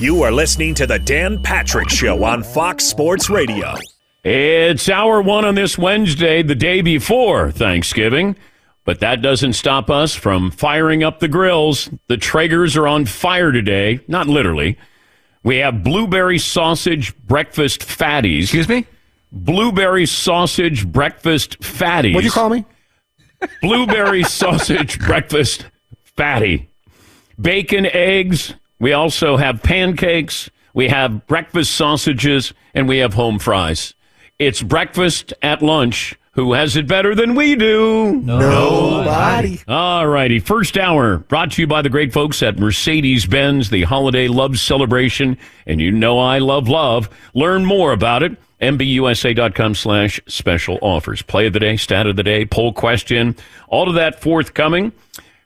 You are listening to the Dan Patrick Show on Fox Sports Radio. It's hour one on this Wednesday, the day before Thanksgiving. But that doesn't stop us from firing up the grills. The Traegers are on fire today, not literally. We have blueberry sausage breakfast fatties. Excuse me? Blueberry sausage breakfast fatties. What'd you call me? Blueberry sausage breakfast fatty. Bacon, eggs. We also have pancakes. We have breakfast sausages, and we have home fries. It's breakfast at lunch. Who has it better than we do? Nobody. All righty. First hour brought to you by the great folks at Mercedes Benz, the holiday love celebration. And you know I love love. Learn more about it. MBUSA.com slash special offers. Play of the day, stat of the day, poll question, all of that forthcoming.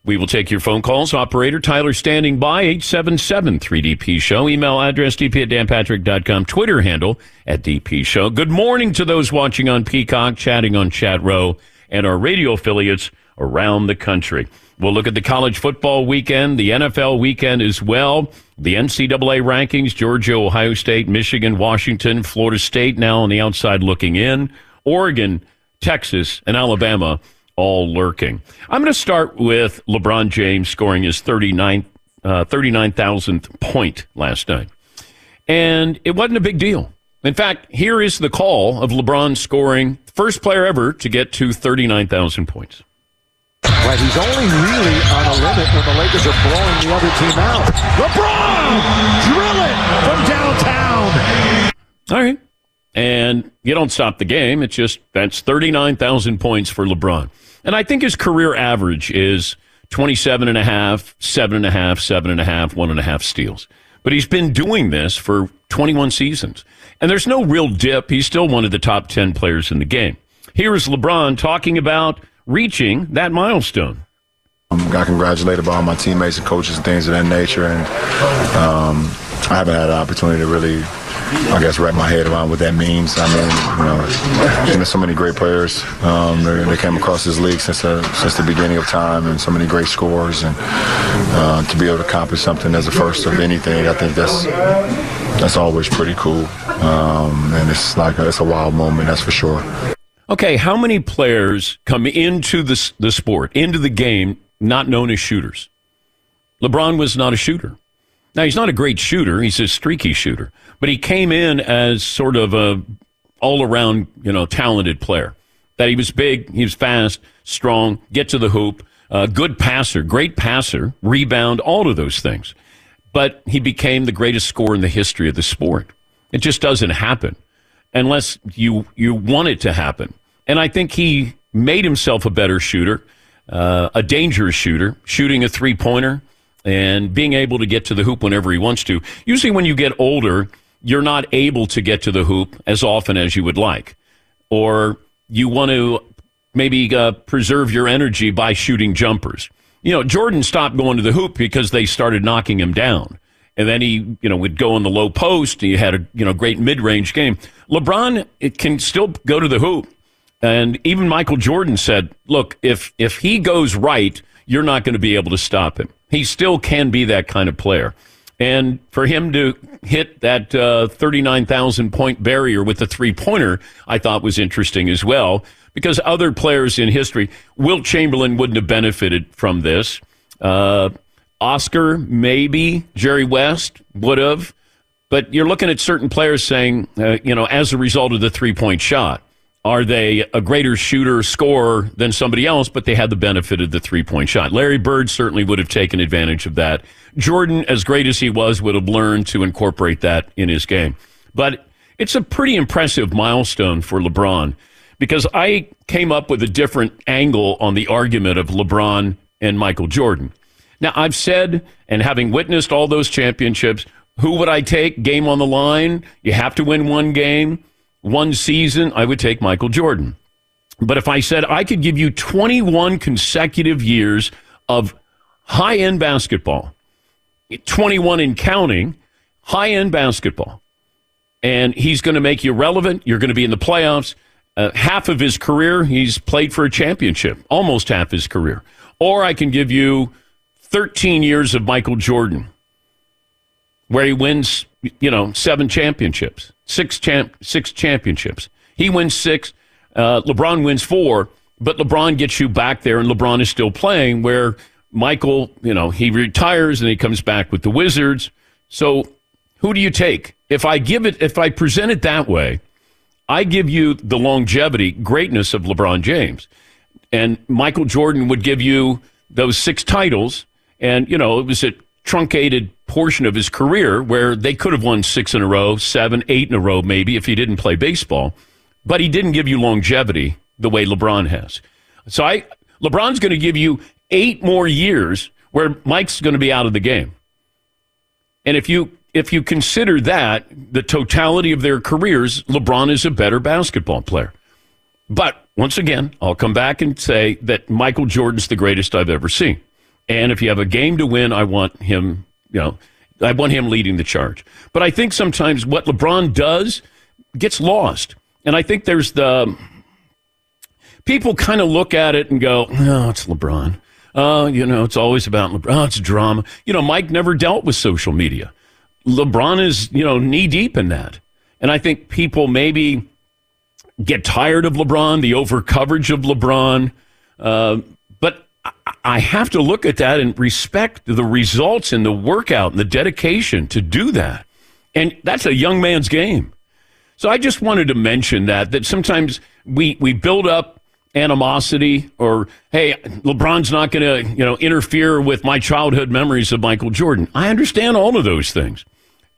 We will take your phone calls. Operator Tyler standing by 877 3DP Show. Email address dp at danpatrick.com. Twitter handle at DP Show. Good morning to those watching on Peacock, chatting on Chat Row, and our radio affiliates around the country. We'll look at the college football weekend, the NFL weekend as well, the NCAA rankings, Georgia, Ohio State, Michigan, Washington, Florida State now on the outside looking in, Oregon, Texas, and Alabama all lurking. I'm going to start with LeBron James scoring his 39, uh, 39,000th point last night. And it wasn't a big deal. In fact, here is the call of LeBron scoring first player ever to get to 39,000 points. Right, he's only really on a limit when the Lakers are blowing the other team out. LeBron, drill it from downtown. All right. And you don't stop the game. It's just that's 39,000 points for LeBron. And I think his career average is 27 and a half, seven and a half, seven and a half, one and a half steals. But he's been doing this for 21 seasons. And there's no real dip. He's still one of the top 10 players in the game. Here is LeBron talking about reaching that milestone. I got congratulated by all my teammates and coaches and things of that nature. And um, I haven't had an opportunity to really, I guess, wrap my head around what that means. I mean, you know, been so many great players um, that came across this league since uh, since the beginning of time, and so many great scores. And uh, to be able to accomplish something as a first of anything, I think that's that's always pretty cool. Um, and it's like a, it's a wild moment, that's for sure. Okay, how many players come into the, the sport, into the game, not known as shooters? LeBron was not a shooter. Now, he's not a great shooter. He's a streaky shooter. But he came in as sort of a all-around, you know, talented player. That he was big, he was fast, strong, get to the hoop, uh, good passer, great passer, rebound, all of those things. But he became the greatest scorer in the history of the sport. It just doesn't happen unless you you want it to happen. And I think he made himself a better shooter, uh, a dangerous shooter, shooting a three pointer and being able to get to the hoop whenever he wants to. Usually, when you get older, you're not able to get to the hoop as often as you would like, or you want to maybe uh, preserve your energy by shooting jumpers. You know, Jordan stopped going to the hoop because they started knocking him down and then he you know would go in the low post. He had a you know great mid range game. LeBron it can still go to the hoop, And even Michael Jordan said, "Look, if if he goes right, you're not going to be able to stop him. He still can be that kind of player." And for him to hit that uh, 39,000 point barrier with the three pointer, I thought was interesting as well because other players in history, Wilt Chamberlain wouldn't have benefited from this. Uh, Oscar, maybe. Jerry West would have. But you're looking at certain players saying, uh, you know, as a result of the three point shot, are they a greater shooter, scorer than somebody else, but they had the benefit of the three point shot? Larry Bird certainly would have taken advantage of that. Jordan, as great as he was, would have learned to incorporate that in his game. But it's a pretty impressive milestone for LeBron because I came up with a different angle on the argument of LeBron and Michael Jordan. Now, I've said, and having witnessed all those championships, who would I take? Game on the line. You have to win one game, one season. I would take Michael Jordan. But if I said I could give you 21 consecutive years of high end basketball, 21 in counting, high end basketball, and he's going to make you relevant, you're going to be in the playoffs. Uh, half of his career, he's played for a championship, almost half his career. Or I can give you 13 years of Michael Jordan where he wins, you know, seven championships, six champ, six championships. He wins six. Uh, LeBron wins four, but LeBron gets you back there, and LeBron is still playing. Where Michael, you know, he retires and he comes back with the Wizards. So, who do you take? If I give it, if I present it that way, I give you the longevity, greatness of LeBron James, and Michael Jordan would give you those six titles, and you know, it was a truncated portion of his career where they could have won six in a row, seven, eight in a row, maybe if he didn't play baseball. But he didn't give you longevity the way LeBron has. So I, LeBron's going to give you eight more years where Mike's going to be out of the game. And if you if you consider that the totality of their careers, LeBron is a better basketball player. But once again, I'll come back and say that Michael Jordan's the greatest I've ever seen. And if you have a game to win, I want him you know, I want him leading the charge. But I think sometimes what LeBron does gets lost. And I think there's the people kind of look at it and go, "Oh, it's LeBron." Oh, you know, it's always about LeBron. Oh, it's drama. You know, Mike never dealt with social media. LeBron is, you know, knee deep in that. And I think people maybe get tired of LeBron, the over coverage of LeBron. Uh, I have to look at that and respect the results and the workout and the dedication to do that. And that's a young man's game. So I just wanted to mention that that sometimes we we build up animosity or hey, LeBron's not going to, you know, interfere with my childhood memories of Michael Jordan. I understand all of those things.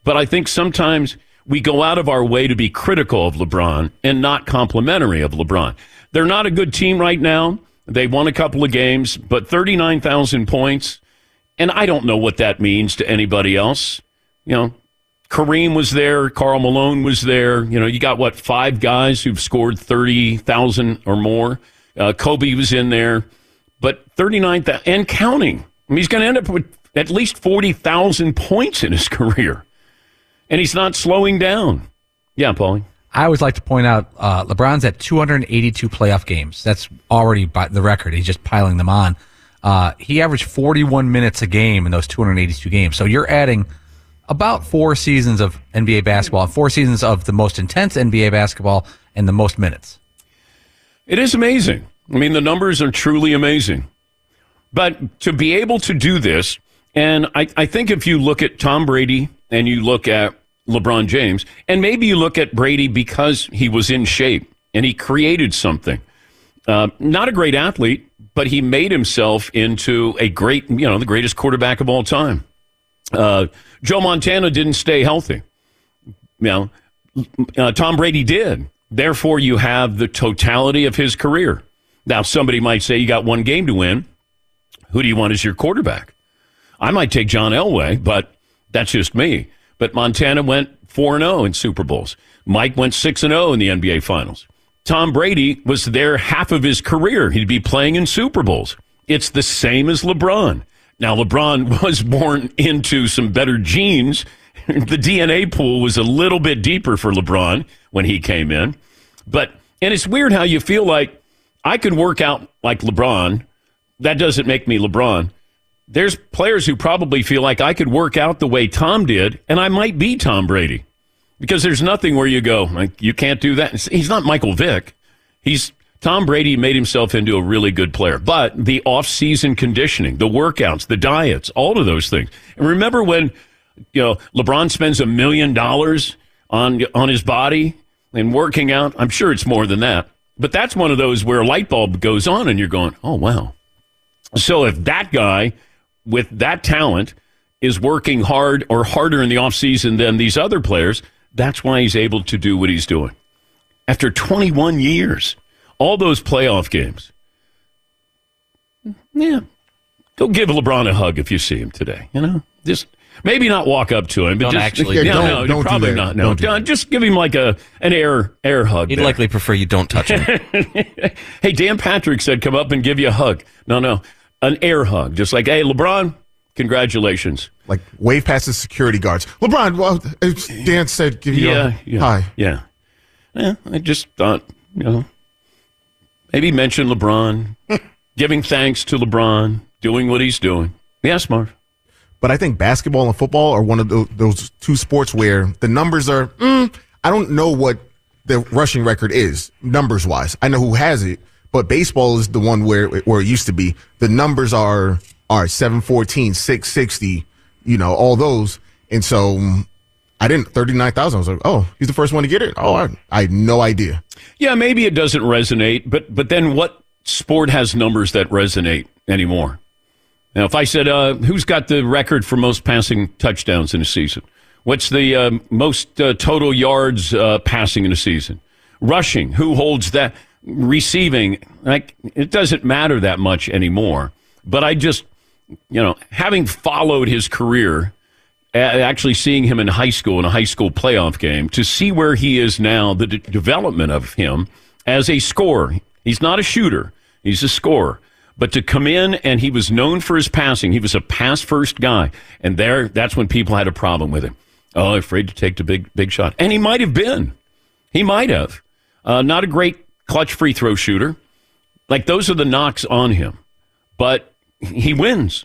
But I think sometimes we go out of our way to be critical of LeBron and not complimentary of LeBron. They're not a good team right now. They won a couple of games, but 39,000 points. And I don't know what that means to anybody else. You know, Kareem was there, Karl Malone was there. You know, you got what, five guys who've scored 30,000 or more. Uh, Kobe was in there, but 39,000 and counting. I mean, he's going to end up with at least 40,000 points in his career. And he's not slowing down. Yeah, Paulie. I always like to point out uh, LeBron's at 282 playoff games. That's already by the record. He's just piling them on. Uh, he averaged 41 minutes a game in those 282 games. So you're adding about four seasons of NBA basketball, four seasons of the most intense NBA basketball, and the most minutes. It is amazing. I mean, the numbers are truly amazing. But to be able to do this, and I, I think if you look at Tom Brady and you look at LeBron James. And maybe you look at Brady because he was in shape and he created something. Uh, not a great athlete, but he made himself into a great, you know, the greatest quarterback of all time. Uh, Joe Montana didn't stay healthy. You know, uh, Tom Brady did. Therefore, you have the totality of his career. Now, somebody might say you got one game to win. Who do you want as your quarterback? I might take John Elway, but that's just me. But Montana went 4 0 in Super Bowls. Mike went 6 0 in the NBA Finals. Tom Brady was there half of his career. He'd be playing in Super Bowls. It's the same as LeBron. Now, LeBron was born into some better genes. the DNA pool was a little bit deeper for LeBron when he came in. But And it's weird how you feel like I could work out like LeBron. That doesn't make me LeBron. There's players who probably feel like I could work out the way Tom did, and I might be Tom Brady. Because there's nothing where you go, like, you can't do that. He's not Michael Vick. He's Tom Brady made himself into a really good player. But the off-season conditioning, the workouts, the diets, all of those things. And remember when you know LeBron spends a million dollars on on his body and working out? I'm sure it's more than that. But that's one of those where a light bulb goes on and you're going, "Oh, wow." So if that guy with that talent is working hard or harder in the offseason than these other players, that's why he's able to do what he's doing. After 21 years, all those playoff games. Yeah. Go give LeBron a hug if you see him today, you know? Just maybe not walk up to him, but Don't just actually no, do no, no, Don't do probably that. not. No, Don't do just give him like a an air air hug. He'd there. likely prefer you don't touch him. hey, Dan Patrick said, come up and give you a hug. No, no, an air hug. Just like, hey, LeBron, congratulations. Like wave past the security guards. LeBron, well, it's- Dan said, give you Yeah, a yeah, hi. yeah. Yeah, I just thought, you know, maybe mention LeBron, giving thanks to LeBron, doing what he's doing. Yes, Marv. But I think basketball and football are one of those, those two sports where the numbers are. Mm, I don't know what the rushing record is numbers wise. I know who has it, but baseball is the one where where it used to be. The numbers are are 714, 660, you know, all those. And so mm, I didn't 39,000. I was like, "Oh, he's the first one to get it." Oh, I, I had no idea. Yeah, maybe it doesn't resonate, but but then what sport has numbers that resonate anymore? Now, if I said, uh, "Who's got the record for most passing touchdowns in a season?" What's the uh, most uh, total yards uh, passing in a season? Rushing, who holds that? Receiving, like it doesn't matter that much anymore. But I just, you know, having followed his career, actually seeing him in high school in a high school playoff game, to see where he is now, the development of him as a scorer. He's not a shooter; he's a scorer. But to come in and he was known for his passing, he was a pass first guy, and there, that's when people had a problem with him. Oh, afraid to take the big big shot, and he might have been. He might have. Uh, not a great clutch free throw shooter. Like those are the knocks on him, but he wins.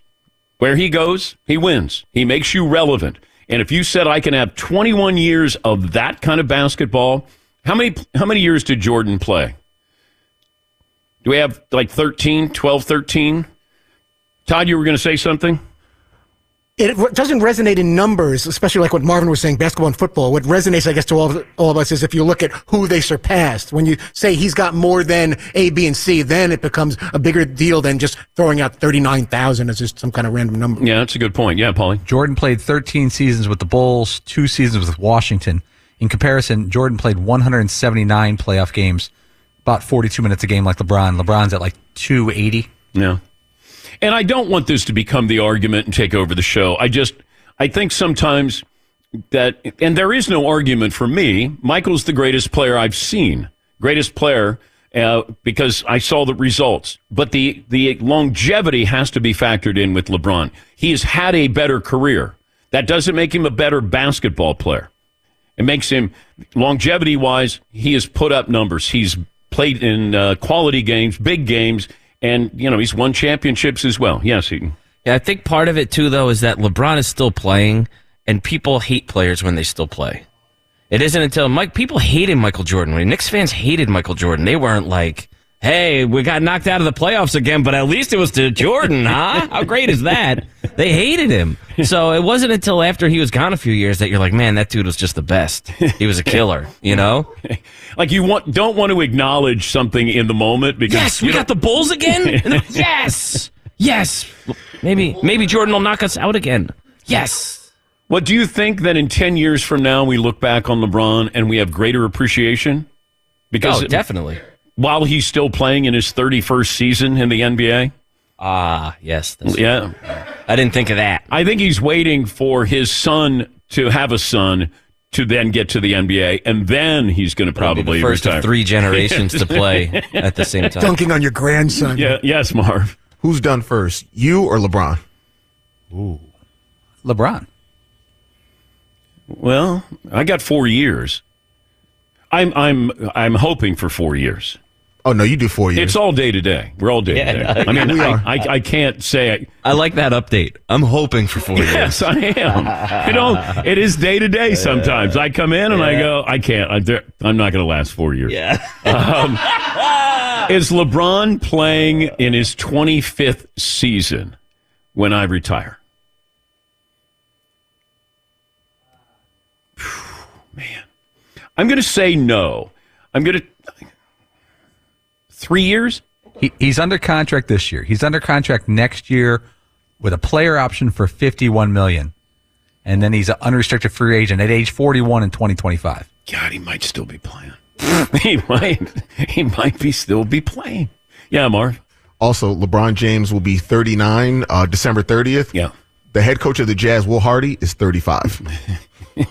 Where he goes, he wins. He makes you relevant. And if you said I can have 21 years of that kind of basketball, how many how many years did Jordan play? Do we have like 13, 12, 13? Todd, you were going to say something? It doesn't resonate in numbers, especially like what Marvin was saying, basketball and football. What resonates, I guess, to all of, all of us is if you look at who they surpassed. When you say he's got more than A, B, and C, then it becomes a bigger deal than just throwing out 39,000 as just some kind of random number. Yeah, that's a good point. Yeah, Paulie. Jordan played 13 seasons with the Bulls, two seasons with Washington. In comparison, Jordan played 179 playoff games, about 42 minutes a game like LeBron. LeBron's at like 280. Yeah. And I don't want this to become the argument and take over the show. I just, I think sometimes that, and there is no argument for me. Michael's the greatest player I've seen, greatest player uh, because I saw the results. But the the longevity has to be factored in with LeBron. He has had a better career. That doesn't make him a better basketball player. It makes him longevity wise. He has put up numbers. He's played in uh, quality games, big games, and you know he's won championships as well. Yes, Seton. Yeah, I think part of it too, though, is that LeBron is still playing, and people hate players when they still play. It isn't until Mike people hated Michael Jordan. When Knicks fans hated Michael Jordan, they weren't like, "Hey, we got knocked out of the playoffs again, but at least it was to Jordan, huh? How great is that?" They hated him. So it wasn't until after he was gone a few years that you're like, "Man, that dude was just the best. He was a killer," you know? Like you want don't want to acknowledge something in the moment because Yes, we got the Bulls again. Then- yes, yes. Maybe maybe Jordan will knock us out again. Yes. What do you think that in ten years from now we look back on LeBron and we have greater appreciation? Because oh, definitely. While he's still playing in his thirty first season in the NBA. Ah, yes. That's, Yeah. I didn't think of that. I think he's waiting for his son to have a son to then get to the NBA, and then he's going to It'll be probably the first retire. of three generations to play at the same time. Dunking on your grandson. Yeah, yes, Marv. Who's done first, you or LeBron? Ooh, LeBron. Well, I got four years. I'm I'm I'm hoping for four years. Oh no, you do four years. It's all day to day. We're all day Yeah, to no, day. I mean, we I, are. I, I can't say. I like that update. I'm hoping for four years. Yes, I am. you know, it is day to day. Sometimes I come in and I go, I can't. I'm, there- I'm not going to last four years. Yeah. Um, is LeBron playing in his 25th season when I retire? Man, I'm going to say no. I'm going to three years. He, he's under contract this year. He's under contract next year with a player option for fifty-one million, and then he's an unrestricted free agent at age forty-one in twenty twenty-five. God, he might still be playing. he might. He might be still be playing. Yeah, Marv. also, LeBron James will be 39 uh, December 30th. Yeah. The head coach of the Jazz, Will Hardy, is 35. I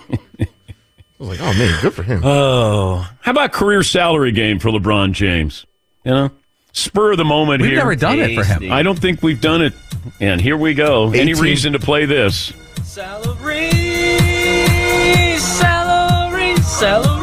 was like, oh man, good for him. Oh, how about career salary game for LeBron James? You know, spur of the moment We've here. never done it for him. I don't think we've done it. And here we go. Any reason to play this? Celery, celery, celery, celery,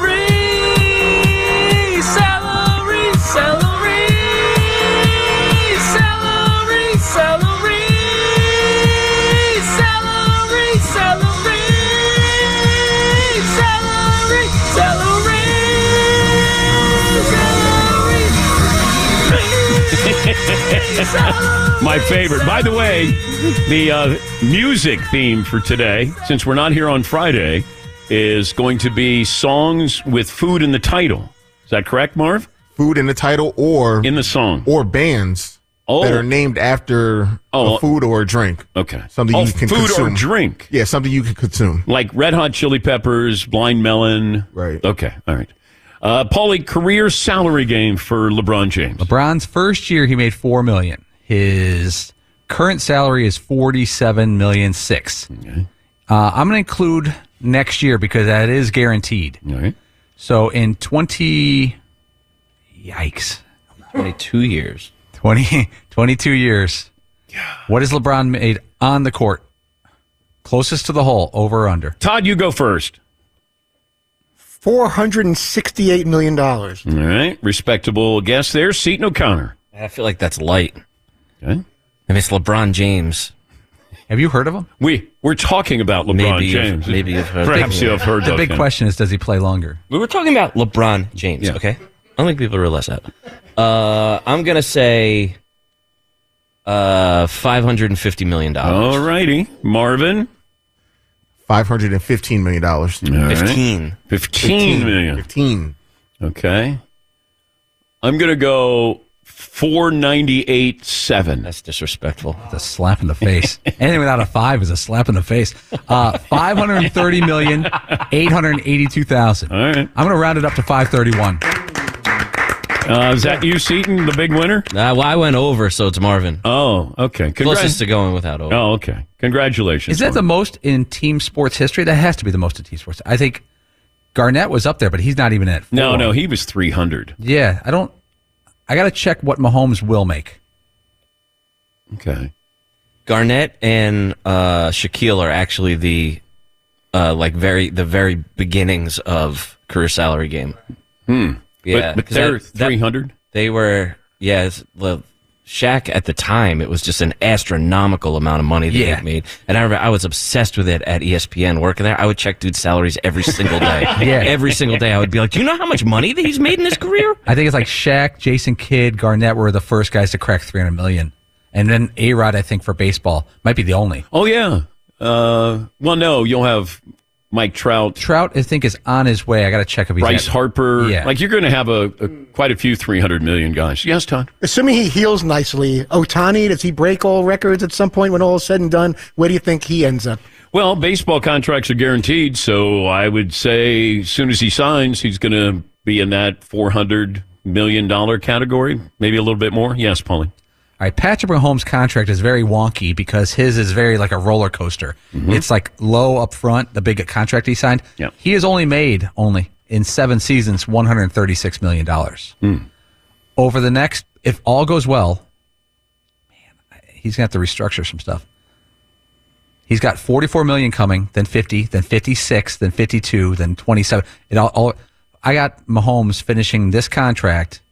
My favorite. By the way, the uh, music theme for today, since we're not here on Friday, is going to be songs with food in the title. Is that correct, Marv? Food in the title or In the song. or bands Oh. that are named after Oh. a food or a drink. Okay. Something oh, you can food consume. or drink. Yeah, something you can consume. Like Red Hot Chili Peppers, Blind Melon. Right. Okay. All right. Uh, Paulie, career salary game for LeBron James. LeBron's first year he made four million. His current salary is forty-seven million six. Uh, I'm going to include next year because that is guaranteed. All right. So in twenty, yikes, 22 years. 20, 22 years. What has LeBron made on the court? Closest to the hole, over or under? Todd, you go first. Four hundred and sixty-eight million dollars. All right. Respectable guess there. Seton O'Connor. I feel like that's light. Okay. I mean, it's LeBron James. Have you heard of him? We we're talking about LeBron Maybe you've- James. maybe you've heard Perhaps of you have heard The of big him. question is, does he play longer? We were talking about LeBron James, Yeah. okay? I don't think people realize that. Uh, I'm going to say uh, $550 million. All righty, Marvin. $515 million. All right. 15. 15 million. 15. Okay. I'm gonna go four ninety eight seven. That's disrespectful. It's a slap in the face. Anything without a five is a slap in the face. Uh, 530 million, 882,000. All right. I'm going to round it up to 531. Uh, is that you, Seton, the big winner? Uh, well, I went over, so it's Marvin. Oh, okay. Closest Congrats. to going without over. Oh, okay. Congratulations. Is that the most in team sports history? That has to be the most in team sports. I think Garnett was up there, but he's not even at four. no, no. He was three hundred. Yeah, I don't. I got to check what Mahomes will make. Okay. Garnett and uh, Shaquille are actually the uh, like very the very beginnings of career salary game. Hmm. Yeah, but, but 'cause they're that- that- three hundred. They were yeah. it's- The Shaq at the time, it was just an astronomical amount of money that Yeah. he made, and I remember I was obsessed with it at ESPN working there. I would check dudes' salaries every single day. Yeah. every single day I would be like, "Do you know how much money that he's made in his career?" I think it's like Shaq, Jason Kidd, Garnett were the first guys to crack 300 million. And then A Rod, I think, for baseball, might be the only. Oh yeah. Uh, well, no. You'll have Mike Trout, Trout, I think, is on his way. I got to check if he's Bryce at- Harper. Yeah. Like you're going to have a, a quite a few three hundred million guys. Yes, Todd. Assuming he heals nicely, Ohtani, does he break all records at some point when all is said and done? Where do you think he ends up? Well, baseball contracts are guaranteed, so I would say as soon as he signs, he's going to be in that four hundred million dollar category, maybe a little bit more. Yes, Paulie. All right, Patrick Mahomes' contract is very wonky because his is very like a roller coaster. Mm-hmm. It's like low up front, the big contract he signed. Yep. He has only made only in seven seasons one hundred thirty six million dollars. Hmm. Over the next, if all goes well, man, he's gonna have to restructure some stuff. He's got forty four million coming, then fifty, then fifty six, then fifty two, then twenty seven. It all, all I got Mahomes finishing this contract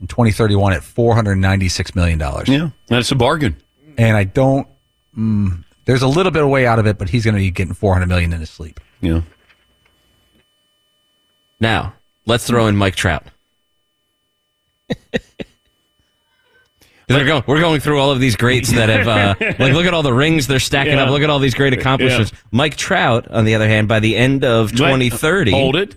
in 2031 at 496 million dollars. Yeah, that's a bargain. And I don't. Mm, there's a little bit of way out of it, but he's going to be getting 400 million in his sleep. Yeah. Now, let's throw in Mike Trout. They're going, we're going through all of these greats that have, uh, like, look at all the rings they're stacking Yeah. up. Look at all these great accomplishments. Mike Trout, on the other hand, by the end of 2030. Hold it.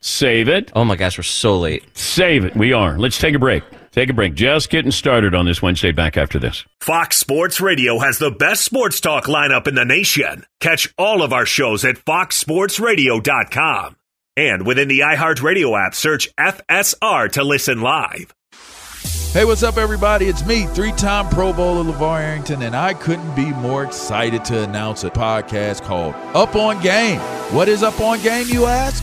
Save it. Oh my gosh, we're so late. Save it. We are. Let's take a break. Take a break. Just getting started on this Wednesday. Back after this. Fox Sports Radio has the best sports talk lineup in the nation. Catch all of our shows at foxsportsradio.com. And within the iHeartRadio app, search FSR to listen live. Hey, what's up, everybody? It's me, three time Pro Bowler LeVar Arrington, and I couldn't be more excited to announce a podcast called Up on Game. What is Up on Game, you ask?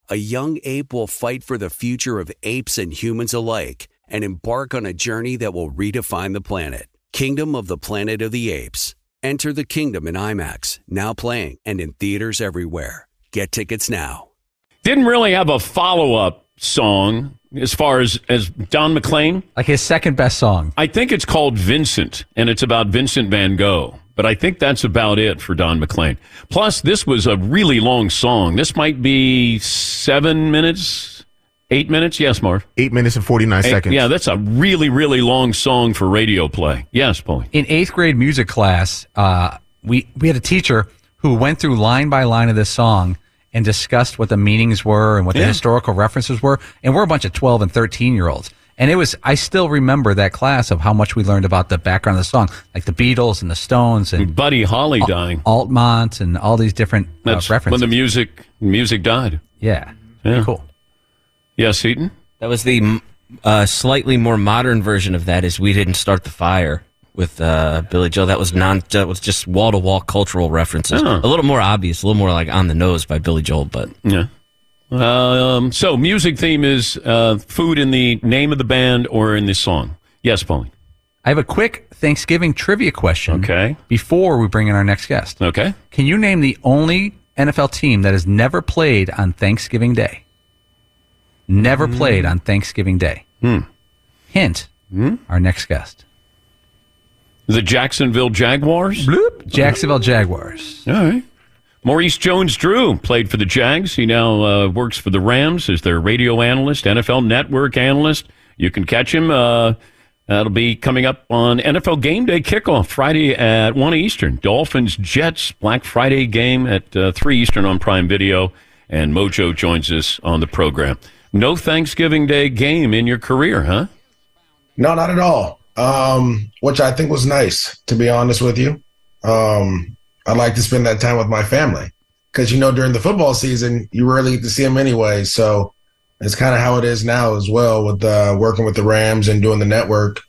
a young ape will fight for the future of apes and humans alike and embark on a journey that will redefine the planet. Kingdom of the Planet of the Apes. Enter the kingdom in IMAX, now playing and in theaters everywhere. Get tickets now. Didn't really have a follow up song as far as, as Don McLean. Like his second best song. I think it's called Vincent, and it's about Vincent van Gogh. But I think that's about it for Don McLean. Plus, this was a really long song. This might be seven minutes, eight minutes. Yes, Marv. Eight minutes and 49 Eight- seconds. yeah, that's a really, really long song for radio play. Yes, Paulie. In eighth grade music class, uh, we we had a teacher who went through line by line of this song and discussed what the meanings were and what the Yeah. historical references were. And we're a bunch of 12 and 13 year olds. And it was, I still remember that class of how much we learned about the background of the song, like the Beatles and the Stones and Buddy Holly dying. Altamont and all these different uh, references. when the music music died. yeah. Yeah. Cool. Yes, Seton. That was the uh, slightly more modern version of that. Is we didn't start the fire with uh, Billy Joel. That was non. That was just wall to wall cultural references. Oh. A little more obvious, a little more like on the nose by Billy Joel. But Yeah. Um, so, music theme is uh, food in the name of the band or in the song. Yes, Pauline. I have a quick Thanksgiving trivia question. Okay. Before we bring in our next guest. Okay. Can you name the only NFL team that has never played on Thanksgiving Day? Never played on Thanksgiving Day. Hmm. Hint, our next guest. The Jacksonville Jaguars. Bloop. Jacksonville Jaguars. All right. Maurice Jones Drew played for the Jags. He now uh, works for the Rams as their radio analyst, NFL network analyst. You can catch him. Uh, that'll be coming up on NFL Game Day kickoff Friday at 1 Eastern. Dolphins Jets Black Friday game at uh, 3 Eastern on Prime Video. And Mojo joins us on the program. No Thanksgiving Day game in your career, huh? No, not at all. Um, which I think was nice, to be honest with you. Um, I like to spend that time with my family because you know during the football season you rarely get to see them anyway. So it's kind of how it is now as well with uh, working with the Rams and doing the network.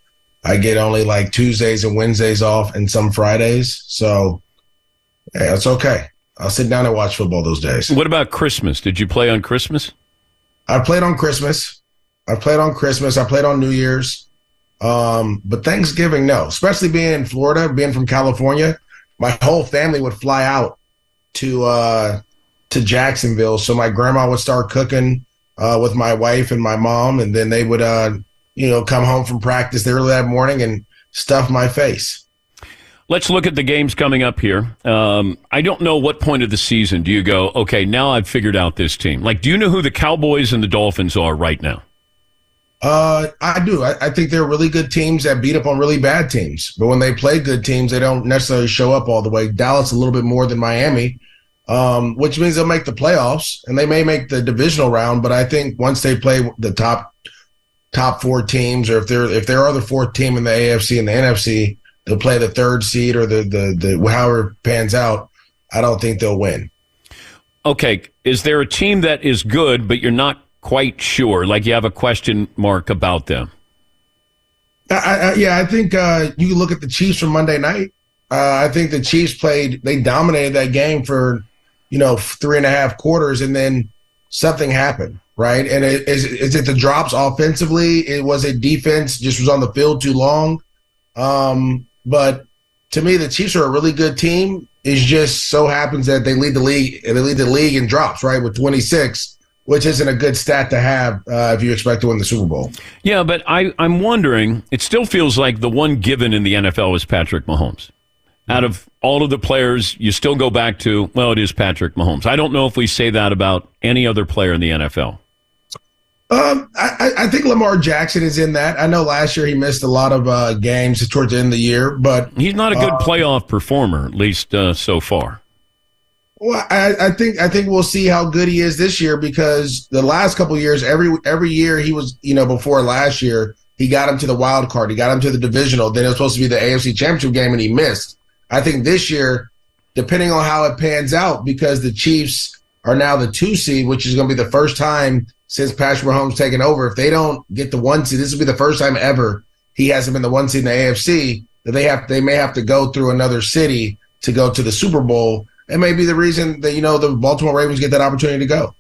I get only like Tuesdays and Wednesdays off and some Fridays, so yeah, it's okay. I'll sit down and watch football those days. What about Christmas? Did you play on Christmas? I played on Christmas. I played on Christmas. I played on New Year's. Um, but Thanksgiving, no. Especially being in Florida, being from California, my whole family would fly out to uh, to Jacksonville. So my grandma would start cooking uh, with my wife and my mom, and then they would, uh, you know, come home from practice early that morning and stuff my face. Let's look at the games coming up here. Um, I don't know what point of the season do you go, okay, now I've figured out this team. Like, do you know who the Cowboys and the Dolphins are right now? Uh, I do. I, I think they're really good teams that beat up on really bad teams. But when they play good teams, they don't necessarily show up all the way. Dallas a little bit more than Miami, um, which means they'll make the playoffs and they may make the divisional round. But I think once they play the top top four teams, or if they're if there are the fourth team in the AFC and the NFC, they'll play the third seed or the the, the however it pans out. I don't think they'll win. Okay, is there a team that is good, but you're not quite sure? Like you have a question mark about them? I, I, yeah, I think uh, you look at the Chiefs from Monday night. Uh, I think the Chiefs played; they dominated that game for you know three and a half quarters, and then something happened, right? And it, is is it the drops offensively? It was a defense just was on the field too long. Um, but to me, the Chiefs are a really good team. It just so happens that they lead the league. They lead the league in drops, right, with twenty six which isn't a good stat to have uh, if you expect to win the Super Bowl. Yeah, but I, I'm wondering, it still feels like the one given in the NFL is Patrick Mahomes. Out of all of the players, you still go back to, well, it is Patrick Mahomes. I don't know if we say that about any other player in the NFL. Um, I, I think Lamar Jackson is in that. I know last year he missed a lot of uh, games towards the end of the year, but He's not a good uh, playoff performer, at least uh, so far. Well, I, I think I think we'll see how good he is this year because the last couple years, every every year he was, you know, before last year, he got him to the wild card, he got him to the divisional. Then it was supposed to be the AFC Championship game, and he missed. I think this year, depending on how it pans out, because the Chiefs are now the two seed, which is going to be the first time since Patrick Mahomes taken over. If they don't get the one seed, this will be the first time ever he hasn't been the one seed in the AFC. That they have they may have to go through another city to go to the Super Bowl. It may be the reason that you know the Baltimore Ravens get that opportunity to go.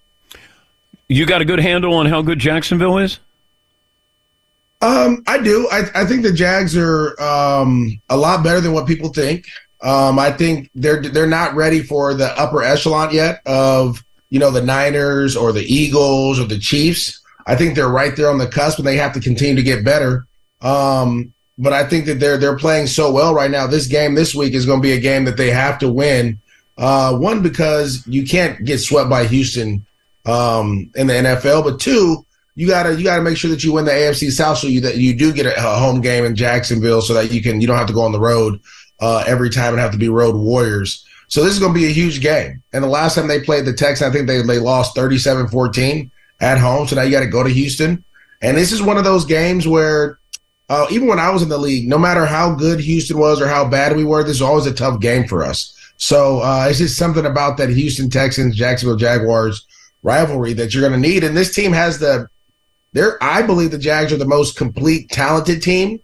You got a good handle on how good Jacksonville is? Um, I do. I, I think the Jags are um, a lot better than what people think. Um, I think they're they're not ready for the upper echelon yet of you know the Niners or the Eagles or the Chiefs. I think they're right there on the cusp, and they have to continue to get better. Um, but I think that they're they're playing so well right now. This game this week is going to be a game that they have to win. Uh, one because you can't get swept by Houston um, in the NFL, but two, you gotta you gotta make sure that you win the AFC South so you that you do get a, a home game in Jacksonville so that you can you don't have to go on the road uh, every time and have to be road warriors. So this is going to be a huge game. And the last time they played the Texans, I think they, they lost 37 14 at home. So now you got to go to Houston. And this is one of those games where, uh, even when I was in the league, no matter how good Houston was or how bad we were, this is always a tough game for us. So uh, it's just something about that Houston Texans, Jacksonville Jaguars rivalry that you're going to need. And this team has the, they're, I believe the Jags are the most complete, talented team.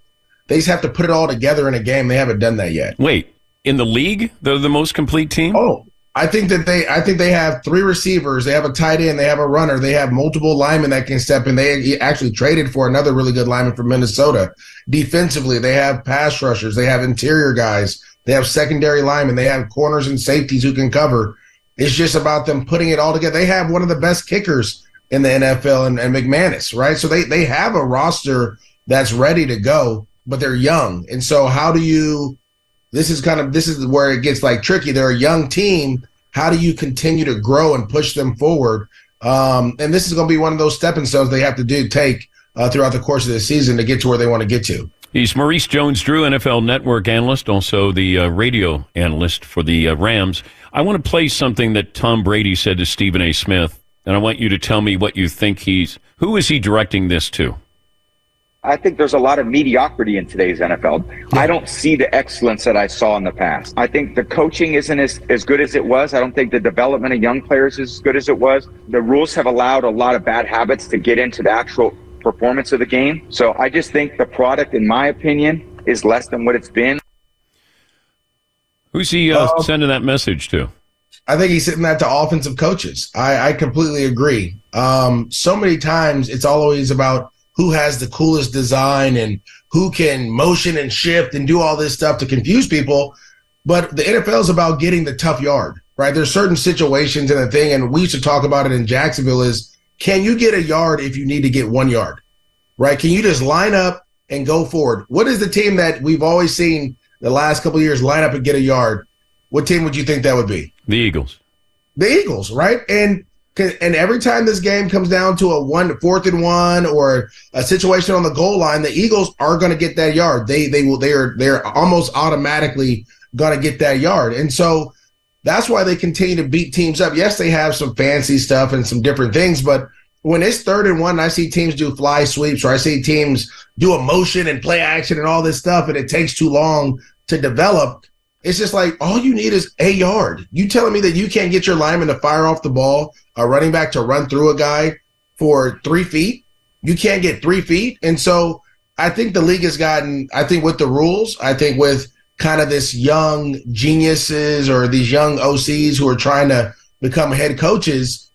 They just have to put it all together in a game. They haven't done that yet. Wait, in the league, they're the most complete team? Oh, I think that they I think they have three receivers, they have a tight end, they have a runner, they have multiple linemen that can step in. They actually traded for another really good lineman from Minnesota. Defensively, they have pass rushers, they have interior guys, they have secondary linemen, they have corners and safeties who can cover. It's just about them putting it all together. They have one of the best kickers in the NFL and, and McManus, right? So they they have a roster that's ready to go, but they're young. And so how do you this is kind of this is where it gets like tricky. They're a young team. How do you continue to grow and push them forward? Um, and this is going to be one of those stepping stones they have to do take uh, throughout the course of the season to get to where they want to get to. He's Maurice Jones-Drew, NFL Network analyst, also the uh, radio analyst for the uh, Rams. I want to play something that Tom Brady said to Stephen A. Smith, and I want you to tell me what you think he's. Who is he directing this to? I think there's a lot of mediocrity in today's NFL. I don't see the excellence that I saw in the past. I think the coaching isn't as, as good as it was. I don't think the development of young players is as good as it was. The rules have allowed a lot of bad habits to get into the actual performance of the game. So I just think the product, in my opinion, is less than what it's been. Who's he uh, uh, sending that message to? I think he's sending that to offensive coaches. I, I completely agree. Um, so many times it's always about who has the coolest design and who can motion and shift and do all this stuff to confuse people. But the NFL is about getting the tough yard, right? There's certain situations in the thing, and we used to talk about it in Jacksonville is can you get a yard if you need to get one yard, right? Can you just line up and go forward? What is the team that we've always seen the last couple years line up and get a yard? What team would you think that would be? The Eagles. The Eagles, right? And and every time this game comes down to a one fourth and one or a situation on the goal line, the Eagles are going to get that yard. They they will they are they're almost automatically going to get that yard, and so that's why they continue to beat teams up. Yes, they have some fancy stuff and some different things, but when it's third and one, I see teams do fly sweeps or I see teams do a motion and play action and all this stuff, and it takes too long to develop. It's just like all you need is a yard. You telling me that you can't get your lineman to fire off the ball, a running back to run through a guy for three feet? You can't get three feet. And so I think the league has gotten, I think with the rules, I think with kind of this young geniuses or these young OCs who are trying to become head coaches,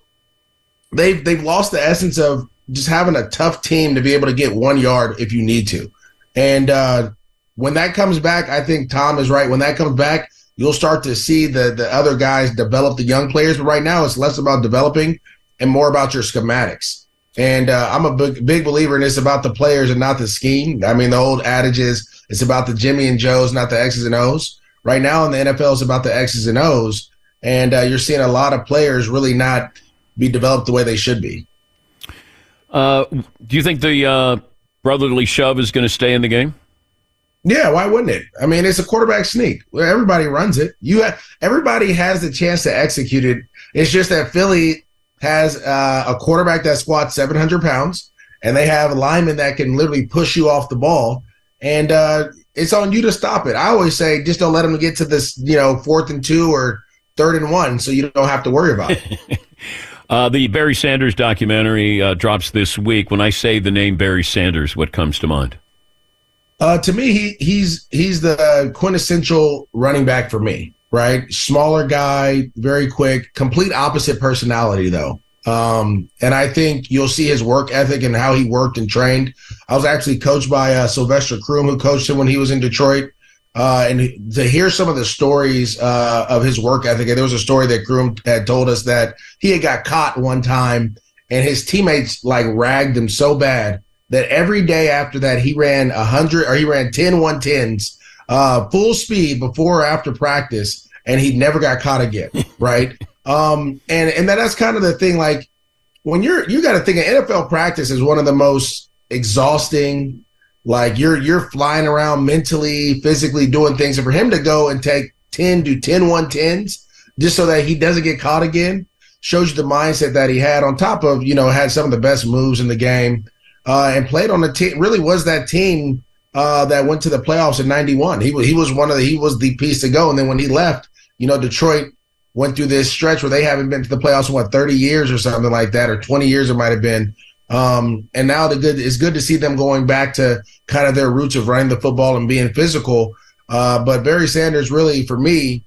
they've they've lost the essence of just having a tough team to be able to get one yard if you need to. And uh, when that comes back, I think Tom is right. When that comes back, you'll start to see the the other guys develop the young players. But right now, it's less about developing and more about your schematics. And uh, I'm a big, big believer in it's about the players and not the scheme. I mean, the old adage is it's about the Jimmy and Joes, not the X's and O's. Right now in the NFL, it's about the X's and O's. And uh, you're seeing a lot of players really not be developed the way they should be. Uh, do you think the uh, brotherly shove is going to stay in the game? Yeah, why wouldn't it? I mean, it's a quarterback sneak. Everybody runs it. You have, everybody has the chance to execute it. It's just that Philly has uh, a quarterback that squats 700 pounds, and they have a lineman that can literally push you off the ball. And uh, it's on you to stop it. I always say, just don't let them get to this, you know, fourth and two or third and one, so you don't have to worry about it. uh, the Barry Sanders documentary uh, drops this week. When I say the name Barry Sanders, what comes to mind? Uh, to me, he he's he's the quintessential running back for me. Right, smaller guy, very quick, complete opposite personality though. Um, and I think you'll see his work ethic and how he worked and trained. I was actually coached by uh, Sylvester Croom, who coached him when he was in Detroit. Uh, and to hear some of the stories uh, of his work ethic, and there was a story that Croom had told us that he had got caught one time, and his teammates like ragged him so bad that every day after that he ran 100 or he ran 10 110s uh, full speed before or after practice and he never got caught again right um, and and that's kind of the thing like when you're you got to think of NFL practice is one of the most exhausting like you're you're flying around mentally physically doing things and for him to go and take 10, do 10 110s just so that he doesn't get caught again. Shows you the mindset that he had on top of, you know, had some of the best moves in the game uh, and played on a team, really was that team uh, that went to the playoffs in 91. He was, he was one of the, he was the piece to go. And then when he left, you know, Detroit went through this stretch where they haven't been to the playoffs in what, 30 years or something like that, or 20 years it might have been. Um, and now the good it's good to see them going back to kind of their roots of running the football and being physical. Uh, but Barry Sanders really, for me,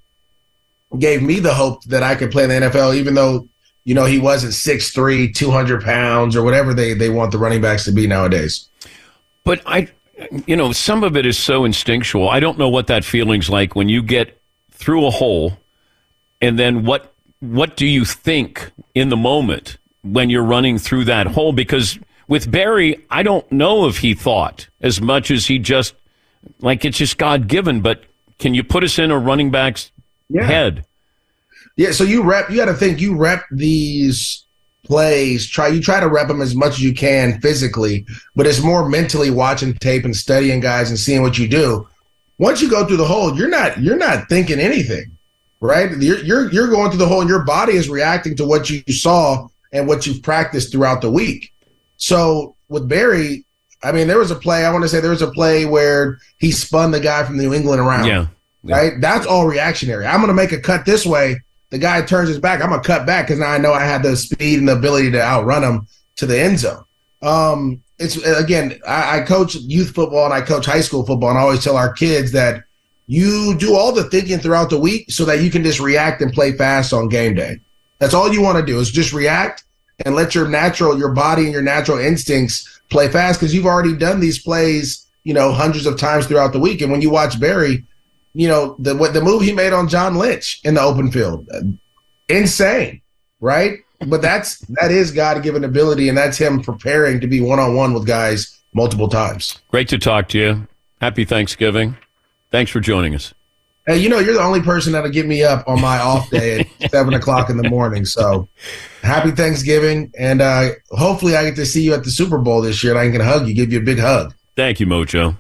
gave me the hope that I could play in the NFL, even though you know he wasn't 6'3", 200 pounds or whatever they they want the running backs to be nowadays. But I, you know, some of it is so instinctual. I don't know what that feeling's like when you get through a hole, and then what what do you think in the moment? when you're running through that hole because with Barry, I don't know if he thought as much as he just like it's just God given. But can you put us in a running back's yeah. head? Yeah. So you rep. You got to think. You rep these plays. Try you try to rep them as much as you can physically, but it's more mentally watching tape and studying guys and seeing what you do. Once you go through the hole, you're not you're not thinking anything, right? You're you're you're going through the hole, and your body is reacting to what you saw and what you've practiced throughout the week. So with Barry, I mean, there was a play, I want to say there was a play where he spun the guy from New England around. Yeah. yeah. Right? That's all reactionary. I'm going to make a cut this way. The guy turns his back. I'm to cut back because now I know I have the speed and the ability to outrun him to the end zone. Um, it's again, I, I coach youth football and I coach high school football, and I always tell our kids that you do all the thinking throughout the week so that you can just react and play fast on game day. That's all you want to do is just react and let your natural, your body and your natural instincts play fast because you've already done these plays, you know, hundreds of times throughout the week. And when you watch Barry, you know, the what the move he made on John Lynch in the open field, insane, right? But that's that is God given ability, and that's him preparing to be one on one with guys multiple times. Great to talk to you. Happy Thanksgiving. Thanks for joining us. Hey, you know, you're the only person that'll get me up on my off day at seven o'clock in the morning. So happy Thanksgiving. And uh, hopefully I get to see you at the Super Bowl this year and I can hug you, give you a big hug. Thank you, Mojo.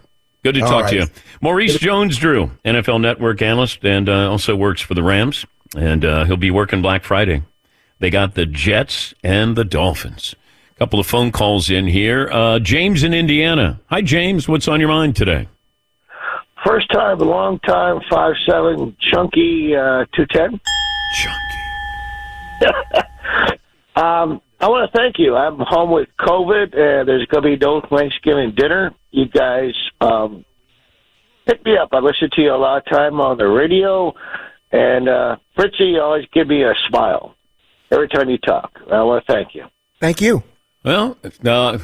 Good to All talk right. to you. Maurice Jones Drew, NFL Network analyst, and uh, also works for the Rams. And uh, he'll be working Black Friday. They got the Jets and the Dolphins. A couple of phone calls in here. Uh, James in Indiana. Hi, James. What's on your mind today? First time, a long time, five seven, chunky, uh, two ten. Chunky. um, I want to thank you. I'm home with COVID, and there's going to be no Thanksgiving dinner. You guys um, pick me up. I listen to you a lot of time on the radio, and uh, Fritzy, you always give me a smile every time you talk. I want to thank you. Thank you. Well, uh,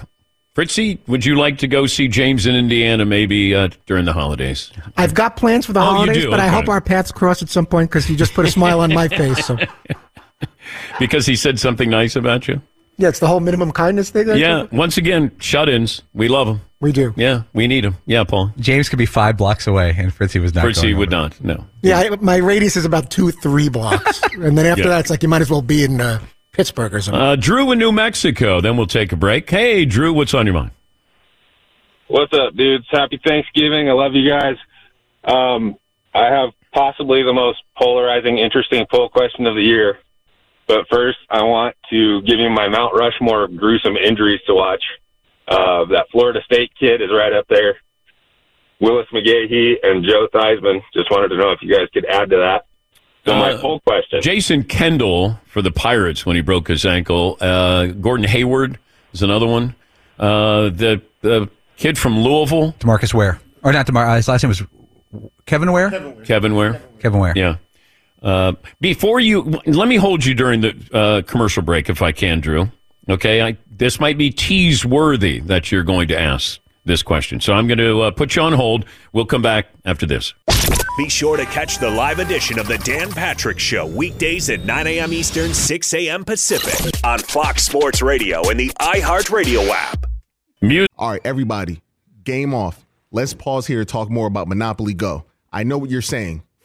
Fritzy, would you like to go see James in Indiana maybe uh, during the holidays? I've got plans for the Oh, holidays, do? but I hope our paths cross at some point because you just put a smile on my face. So Because he said something nice about you? yeah, it's the whole minimum kindness thing. I Yeah. told you. Once again, shut-ins. We love them. we do. Yeah, we need them. Yeah, Paul. James could be five blocks away, and Fritzy was not. Fritzy would over. not. No. Yeah, I, my radius is about two, three blocks, and then after Yeah. that, it's like you might as well be in uh, Pittsburgh or something. Uh, Drew in New Mexico. Then we'll take a break. Hey, Drew, what's on your mind? What's up, dudes? Happy Thanksgiving. I love you guys. Um, I have possibly the most polarizing, interesting poll question of the year. But first, I want to give you my Mount Rushmore of gruesome injuries to watch. Uh, that Florida State kid is right up there. Willis McGahee and Joe Theismann. Just wanted to know if you guys could add to that. So my Uh, poll question. Jason Kendall for the Pirates when he broke his ankle. Uh, Gordon Hayward is another one. Uh, the the kid from Louisville, Demarcus Ware, or not Demar? Uh, his last name was Kevin Ware. Kevin Ware. Kevin Ware. Yeah. Uh, before you, let me hold you during the uh, commercial break if I can, Drew. Okay, I, this might be tease worthy that you're going to ask this question, so I'm going to uh, put you on hold. We'll come back after this. Be sure to catch the live edition of the Dan Patrick Show weekdays at 9 a.m. Eastern, 6 a.m. Pacific on Fox Sports Radio and the iHeartRadio app. Music. All right, everybody, game off. Let's pause here to talk more about Monopoly Go. I know what you're saying.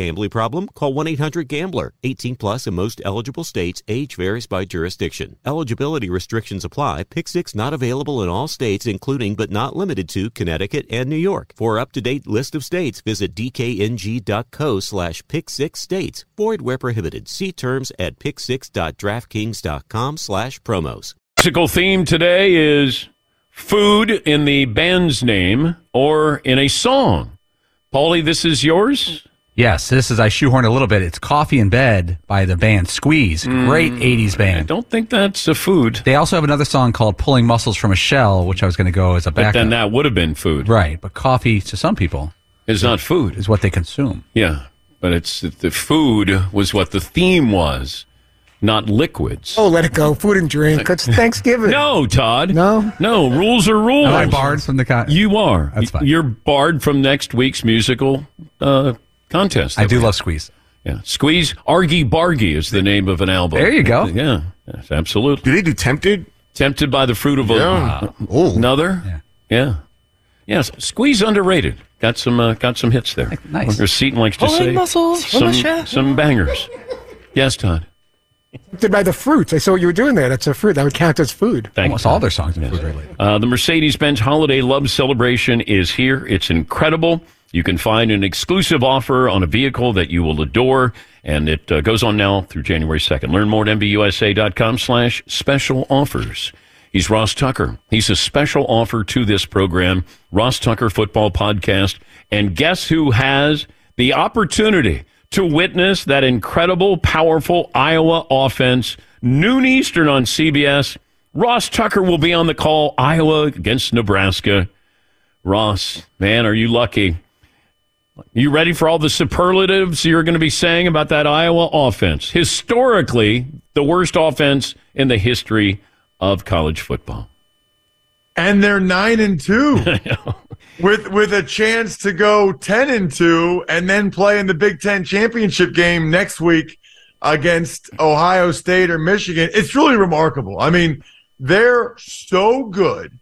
Gambling problem? Call 1 800 Gambler. 18 plus in most eligible states. Age varies by jurisdiction. Eligibility restrictions apply. Pick six not available in all states, including but not limited to Connecticut and New York. For up to date list of states, visit dkng.co slash pick six states. Void where prohibited. See terms at pick6.draftkings.com slash promos. Musical theme today is food in the band's name or in a song. Paulie, this is yours? Yes, this is I shoehorn a little bit. It's Coffee in Bed by the band Squeeze. Great 80s band. I don't think that's a food. They also have another song called Pulling Muscles from a Shell, which I was going to go as a But backup. then that would have been food. Right, but coffee to some people is not food. Is what they consume. Yeah, but it's the food was what the theme was, not liquids. Oh, let it go. Food and drink. It's Thanksgiving. No, Todd. No. No, rules are rules. Am I barred from the con- You are. That's fine. You're barred from next week's musical uh, contest. I do we love. Squeeze. Yeah, Squeeze Argy Bargy is the name of an album. There you go. Yeah, yes, absolutely. Do they do Tempted? Tempted by the fruit of a, Yeah. uh, another. Yeah. yeah, Yes, Squeeze underrated. Got some uh, got some hits there. Nice. Or Seton likes to Pulling say muscles from some some bangers. Yes, Todd. Did by the fruits. I saw what you were doing there. That's a fruit. That would count as food. Thank Almost you. all their songs are food related. Uh, the Mercedes Benz Holiday Love Celebration is here. It's incredible. You can find an exclusive offer on a vehicle that you will adore, and it uh, goes on now through January 2nd. Learn more at MBUSA.com slash special offers. He's Ross Tucker. He's a special offer to this program, Ross Tucker Football Podcast. And guess who has the opportunity to witness that incredible, powerful Iowa offense, noon Eastern on CBS? Ross Tucker will be on the call, Iowa against Nebraska. Ross, man, are you lucky? You ready for all the superlatives you're going to be saying about that Iowa offense? Historically, the worst offense in the history of college football. and they're nine and two with with a chance to go ten and two and then play in the Big Ten championship game next week against Ohio State or Michigan. It's really remarkable. I mean, they're so good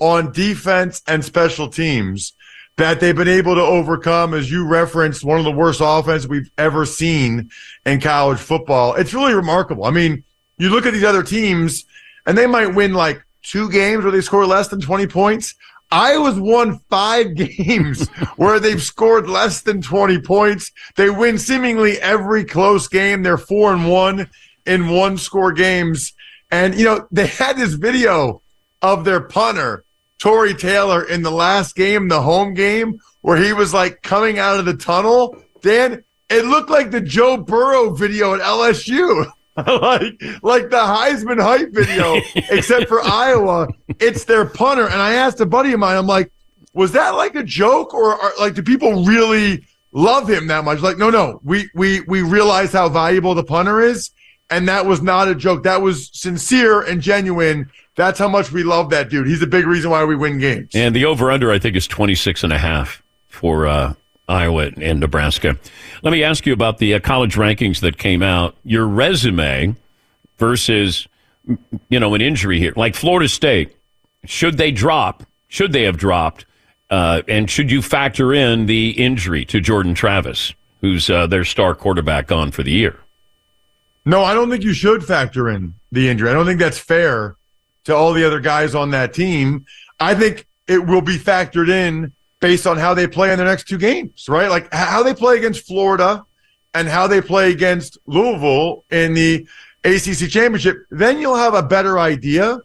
on defense and special teams that they've been able to overcome, as you referenced, one of the worst offenses we've ever seen in college football. It's really remarkable. I mean, you look at these other teams, and they might win like two games where they score less than 20 points. Iowa's won five games where they've scored less than 20 points. They win seemingly every close game. They're four and one in one score games. And, you know, they had this video of their punter, Tory Taylor, in the last game, the home game, where he was like coming out of the tunnel. Dan, it looked like the Joe Burrow video at LSU. like like the Heisman hype video, except for Iowa, it's their punter. And I asked a buddy of mine, I'm like, was that like a joke, or, or like do people really love him that much? Like, no, no, we we we realize how valuable the punter is, and that was not a joke. That was sincere and genuine. That's how much we love that dude. He's a big reason why we win games. And the over under, I think, is 26 and a half for uh, Iowa and Nebraska. Let me ask you about the uh, college rankings that came out. Your resume versus, you know, an injury here, like Florida State. Should they drop? Should they have dropped? Uh, and should you factor in the injury to Jordan Travis, who's uh, their star quarterback on for the year? No, I don't think you should factor in the injury. I don't think that's fair to all the other guys on that team. I think it will be factored in based on how they play in their next two games, right? Like how they play against Florida and how they play against Louisville in the ACC championship. Then you'll have a better idea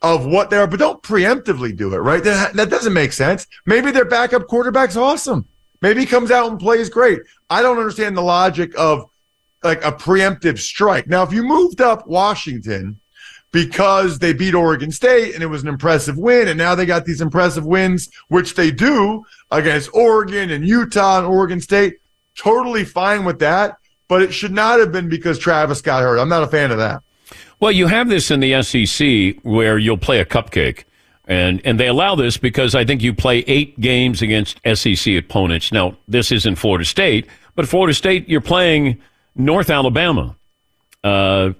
of what they are, but don't preemptively do it, right? That, that doesn't make sense. Maybe their backup quarterback's awesome. Maybe he comes out and plays great. I don't understand the logic of like a preemptive strike. Now, if you moved up Washington because they beat Oregon State and it was an impressive win, and now they got these impressive wins, which they do against Oregon and Utah and Oregon State, totally fine with that. But it should not have been because Travis got hurt. I'm not a fan of that. Well, you have this in the SEC where you'll play a cupcake. And, and they allow this because I think you play eight games against SEC opponents. Now, this isn't Florida State, but Florida State, you're playing North Alabama. Uh,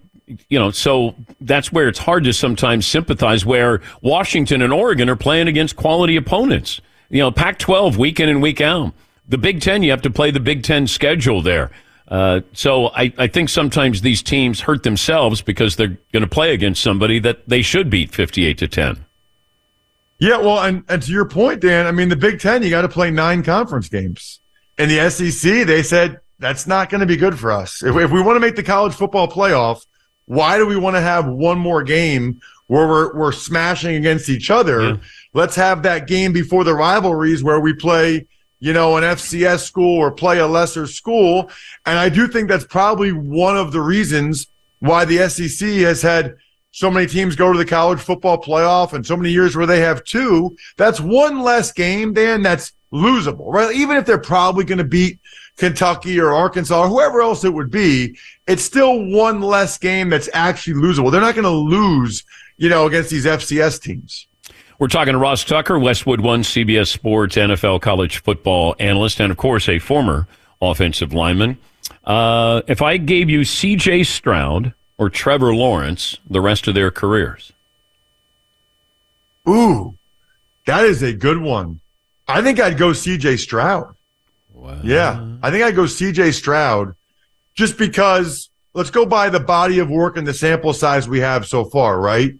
you know, so that's where it's hard to sometimes sympathize where Washington and Oregon are playing against quality opponents. You know, Pac 12 week in and week out. The Big Ten, you have to play the Big Ten schedule there. Uh, so I, I think sometimes these teams hurt themselves because they're going to play against somebody that they should beat 58 to 10. Yeah, well, and, and to your point, Dan, I mean, the Big Ten, you got to play nine conference games. In the SEC, they said that's not going to be good for us. If, if we want to make the college football playoff, why do we want to have one more game where we're, we're smashing against each other? Yeah. Let's have that game before the rivalries where we play, you know, an FCS school or play a lesser school. And I do think that's probably one of the reasons why the SEC has had so many teams go to the college football playoff and so many years where they have two. That's one less game, Dan, that's losable, right? Even if they're probably going to beat Kentucky or Arkansas or whoever else it would be, it's still one less game that's actually losable. They're not going to lose, you know, against these FCS teams. We're talking to Ross Tucker, Westwood One, CBS Sports, NFL college football analyst, and of course, a former offensive lineman. Uh, if I gave you C.J. Stroud or Trevor Lawrence the rest of their careers? Ooh, that is a good one. I think I'd go C.J. Stroud. Wow. Yeah, I think I'd go C.J. Stroud just because let's go by the body of work and the sample size we have so far, right?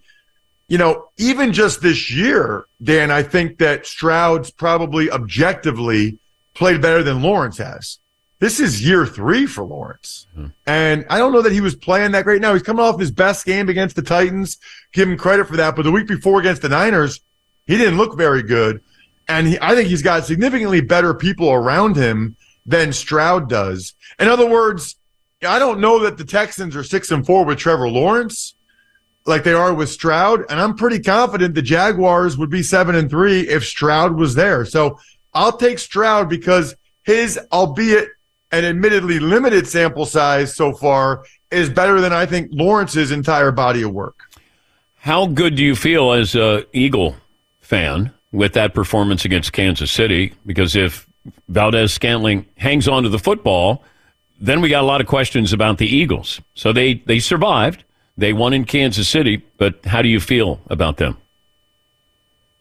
you know, even just this year, Dan, I think that Stroud's probably objectively played better than Lawrence has. This is year three for Lawrence. Mm-hmm. And I don't know that he was playing that great now. He's coming off his best game against the Titans. Give him credit for that. But the week before against the Niners, he didn't look very good. And he, I think he's got significantly better people around him than Stroud does. In other words, I don't know that the Texans are six and four with Trevor Lawrence like they are with Stroud, and I'm pretty confident the Jaguars would be seven and three if Stroud was there. So I'll take Stroud because his, albeit an admittedly limited sample size so far, is better than I think Lawrence's entire body of work. How good do you feel as a Eagle fan with that performance against Kansas City? Because if Valdes-Scantling hangs on to the football, then we got a lot of questions about the Eagles. So they they survived. They won in Kansas City, but how do you feel about them?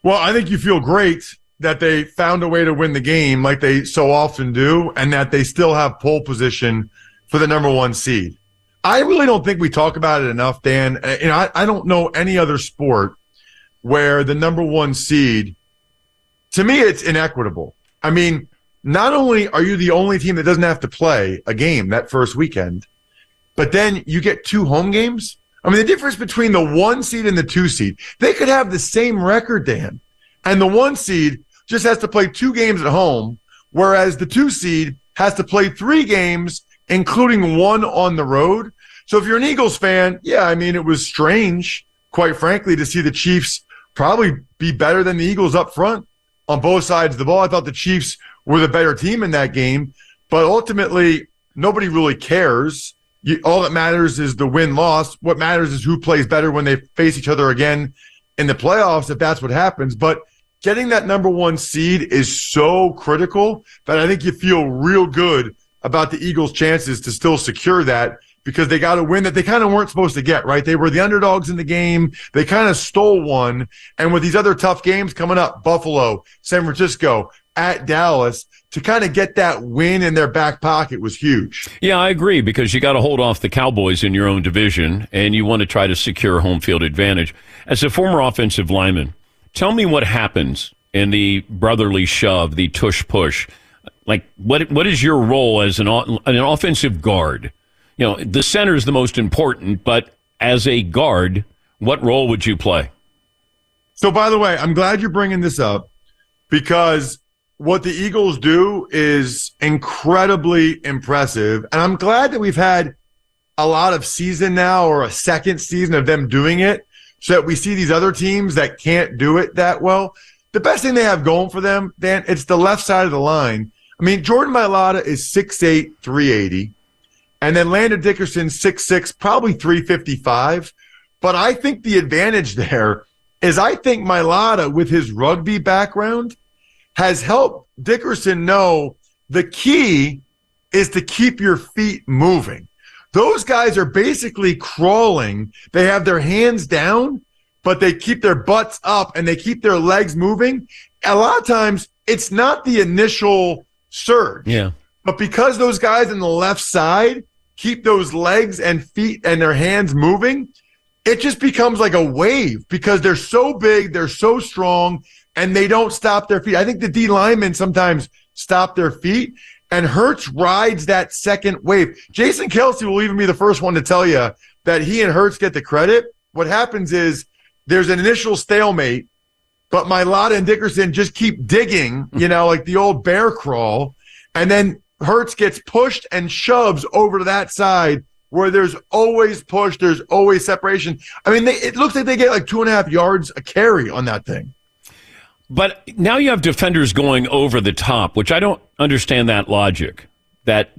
Well, I think you feel great that they found a way to win the game like they so often do, and that they still have pole position for the number one seed. I really don't think we talk about it enough, Dan. You know, I, I don't know any other sport where the number one seed to me, it's inequitable. I mean, not only are you the only team that doesn't have to play a game that first weekend, but then you get two home games. I mean, the difference between the one seed and the two seed, they could have the same record, Dan, and the one seed just has to play two games at home, whereas the two seed has to play three games, including one on the road. So if you're an Eagles fan, yeah, I mean, it was strange, quite frankly, to see the Chiefs probably be better than the Eagles up front on both sides of the ball. I thought the Chiefs were the better team in that game, but ultimately, nobody really cares. You, all that matters is the win loss. What matters is who plays better when they face each other again in the playoffs, if that's what happens. But getting that number one seed is so critical that I think you feel real good about the Eagles' chances to still secure that because they got a win that they kind of weren't supposed to get, right? They were the underdogs in the game. They kind of stole one. And with these other tough games coming up, Buffalo, San Francisco, at Dallas, to kind of get that win in their back pocket was huge. Yeah, I agree because you got to hold off the Cowboys in your own division and you want to try to secure home field advantage. As a former offensive lineman, tell me what happens in the brotherly shove, the tush push. Like, what what is your role as an, an offensive guard? You know, the center is the most important, but as a guard, what role would you play? So, by the way, I'm glad you're bringing this up because what the Eagles do is incredibly impressive. And I'm glad that we've had a lot of season now or a second season of them doing it so that we see these other teams that can't do it that well. The best thing they have going for them, Dan, it's the left side of the line. I mean, Jordan Mailata is 6'8, 380. And then Landon Dickerson, six six, probably 355. But I think the advantage there is I think Mailata, with his rugby background, has helped Dickerson know the key is to keep your feet moving. Those guys are basically crawling. They have their hands down, but they keep their butts up and they keep their legs moving. A lot of times it's not the initial surge. Yeah. But because those guys on the left side keep those legs and feet and their hands moving, it just becomes like a wave because they're so big, they're so strong, and they don't stop their feet. I think the D linemen sometimes stop their feet, and Hurts rides that second wave. Jason Kelce will even be the first one to tell you that he and Hurts get the credit. What happens is there's an initial stalemate, but Mailata and Dickerson just keep digging, you know, like the old bear crawl. And then Hurts gets pushed and shoves over to that side where there's always push, there's always separation. I mean, they, it looks like they get like two and a half yards a carry on that thing. But now you have defenders going over the top, which I don't understand that logic. That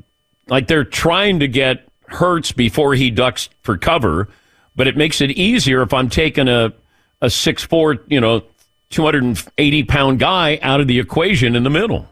like they're trying to get Hurts before he ducks for cover, but it makes it easier if I'm taking a a six four, you know, two hundred and eighty pound guy out of the equation in the middle.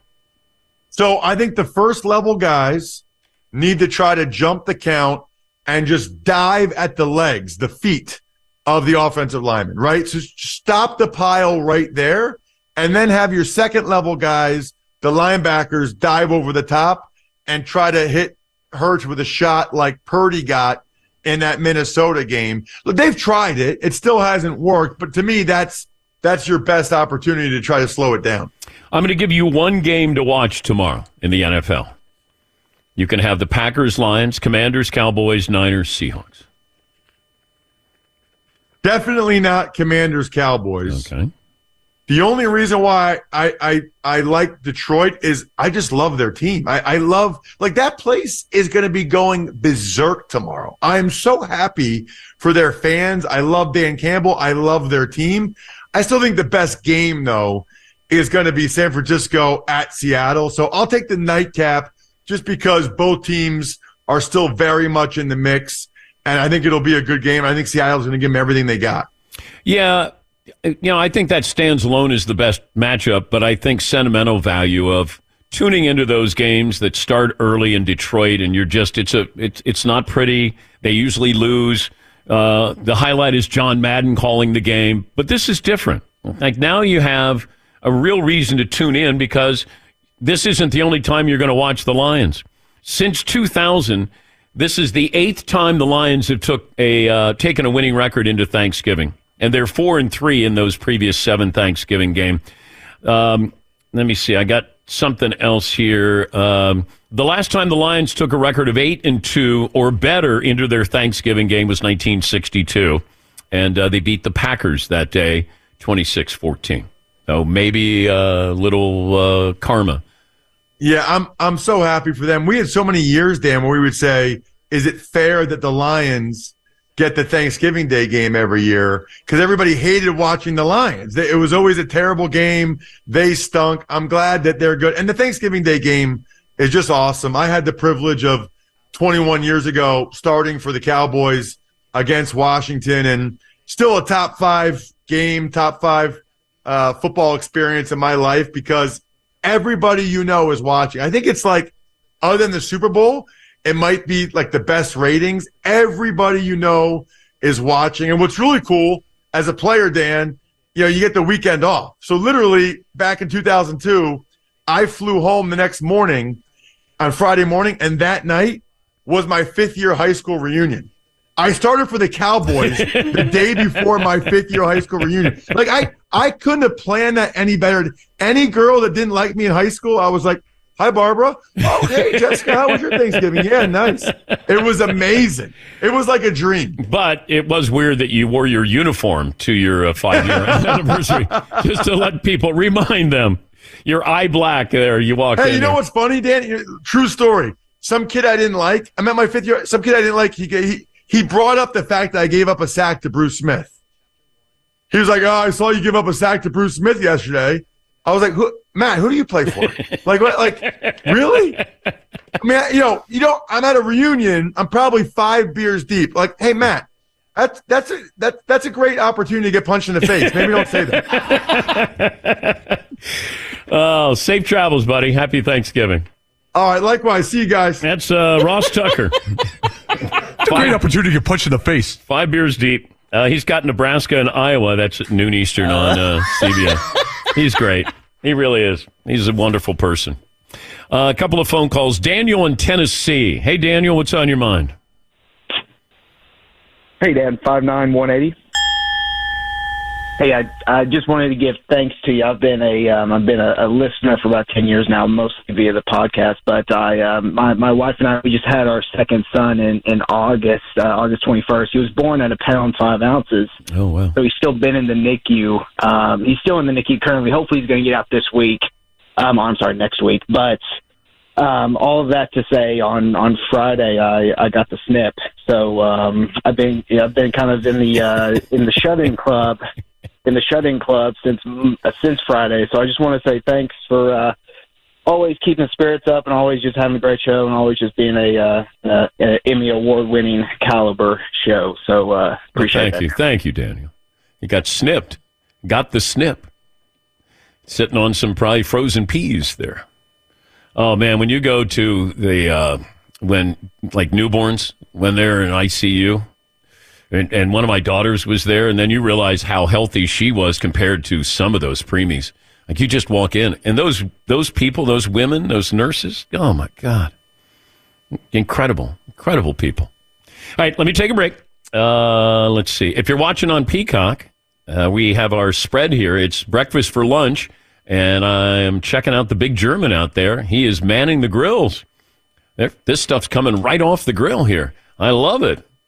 So I think the first level guys need to try to jump the count and just dive at the legs, the feet of the offensive lineman, right? So stop the pile right there and then have your second level guys, the linebackers, dive over the top and try to hit Hurts with a shot like Purdy got in that Minnesota game. Look, they've tried it. It still hasn't worked, but to me, that's that's your best opportunity to try to slow it down. I'm going to give you one game to watch tomorrow in the NFL. You can have the Packers, Lions, Commanders, Cowboys, Niners, Seahawks. Definitely not Commanders, Cowboys. Okay. The only reason why I, I I like Detroit is I just love their team. I, I love like that place is going to be going berserk tomorrow. I am so happy for their fans. I love Dan Campbell. I love their team. I still think the best game though is going to be San Francisco at Seattle. So I'll take the nightcap just because both teams are still very much in the mix. And I think it'll be a good game. I think Seattle's going to give them everything they got. Yeah. You know, I think that stands alone as the best matchup, but I think sentimental value of tuning into those games that start early in Detroit and you're just it's a it's it's not pretty. They usually lose. Uh, the highlight is John Madden calling the game, but this is different. Like now you have a real reason to tune in because this isn't the only time you're going to watch the Lions. Since 2000, this is the eighth time the Lions have took a uh, taken a winning record into Thanksgiving, and they're four and three in those previous seven Thanksgiving game. Um, let me see. I got something else here. Um, the last time the Lions took a record of eight and two or better into their Thanksgiving game was 1962, and uh, they beat the Packers that day, 26-14. So maybe a little uh, karma. Yeah, I'm I'm so happy for them. We had so many years, Dan, where we would say, "Is it fair that the Lions get the Thanksgiving Day game every year?" Because everybody hated watching the Lions. It was always a terrible game. They stunk. I'm glad that they're good, and the Thanksgiving Day game is just awesome. I had the privilege of 21 years ago starting for the Cowboys against Washington, and still a top five game, top five uh, football experience in my life because everybody you know is watching. I think it's like, other than the Super Bowl, it might be like the best ratings. Everybody you know is watching. And what's really cool as a player, Dan, you know, you get the weekend off. So literally back in 2002, I flew home the next morning on Friday morning, and that night was my fifth year high school reunion. I started for the Cowboys the day before my fifth year high school reunion. Like I, I couldn't have planned that any better. Any girl that didn't like me in high school, I was like, "Hi, Barbara. Oh, hey, Jessica. How was your Thanksgiving? Yeah, nice. It was amazing. It was like a dream. But it was weird that you wore your uniform to your uh, five year anniversary, just to let people remind them. Your eye black there. You walked Hey, in. you know there. what's funny, Dan? True story. Some kid I didn't like. I'm at my fifth year. Some kid I didn't like. He he he brought up the fact that I gave up a sack to Bruce Smith. He was like, "Oh, I saw you give up a sack to Bruce Smith yesterday." I was like, who, "Matt, who do you play for?" like, what? Like, really? I mean, you know, you know, I'm at a reunion. I'm probably five beers deep. Like, hey, Matt, that's that's a that that's a great opportunity to get punched in the face. Maybe don't say that. Oh, safe travels, buddy. Happy Thanksgiving. All right, likewise. See you guys. That's uh, Ross Tucker. It's a great opportunity to get punched in the face. Five beers deep. Uh, he's got Nebraska and Iowa. That's at noon Eastern on uh, CBS. He's great. He really is. He's a wonderful person. Uh, a couple of phone calls. Daniel in Tennessee. Hey, Daniel, what's on your mind? Hey, Dan, five nine one eighty. Hey, I I just wanted to give thanks to you. I've been a um, I've been a, a listener for about ten years now, mostly via the podcast. But I um, my my wife and I we just had our second son in in August uh, August twenty first. He was born at a pound five ounces. Oh wow! So he's still been in the NICU. Um, he's still in the NICU currently. Hopefully, he's going to get out this week. Um, I'm sorry, next week. But um, all of that to say, on on Friday, I I got the snip. So um, I've been yeah, I've been kind of in the uh, in the shut-in club, in the shut-in club since uh, since Friday. So I just want to say thanks for uh, always keeping the spirits up and always just having a great show and always just being a, uh, uh, a Emmy award-winning caliber show. So uh, appreciate it Thank that. you. Thank you, Daniel. You got snipped. Got the snip. Sitting on some probably frozen peas there. Oh man, when you go to the uh, when like newborns when they're in ICU, and, and one of my daughters was there, and then you realize how healthy she was compared to some of those preemies. Like you just walk in, and those those people, those women, those nurses. Oh my god, incredible, incredible people. All right, let me take a break. Uh, let's see. If you're watching on Peacock, uh, we have our spread here. It's breakfast for lunch, and I am checking out the big German out there. He is manning the grills. This stuff's coming right off the grill here. I love it.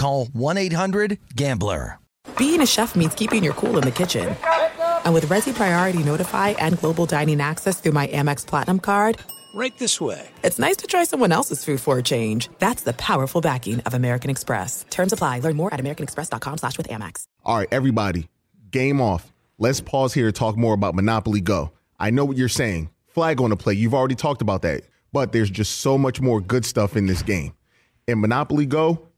call 1-800-GAMBLER. Being a chef means keeping your cool in the kitchen. And with Resy Priority Notify and Global Dining Access through my Amex Platinum card, Right this way. it's nice to try someone else's food for a change. That's the powerful backing of American Express. Terms apply. Learn more at americanexpress.com slash with Amex. All right, everybody, game off. Let's pause here to talk more about Monopoly Go. I know what you're saying. Flag on the play. You've already talked about that. But there's just so much more good stuff in this game. In Monopoly Go,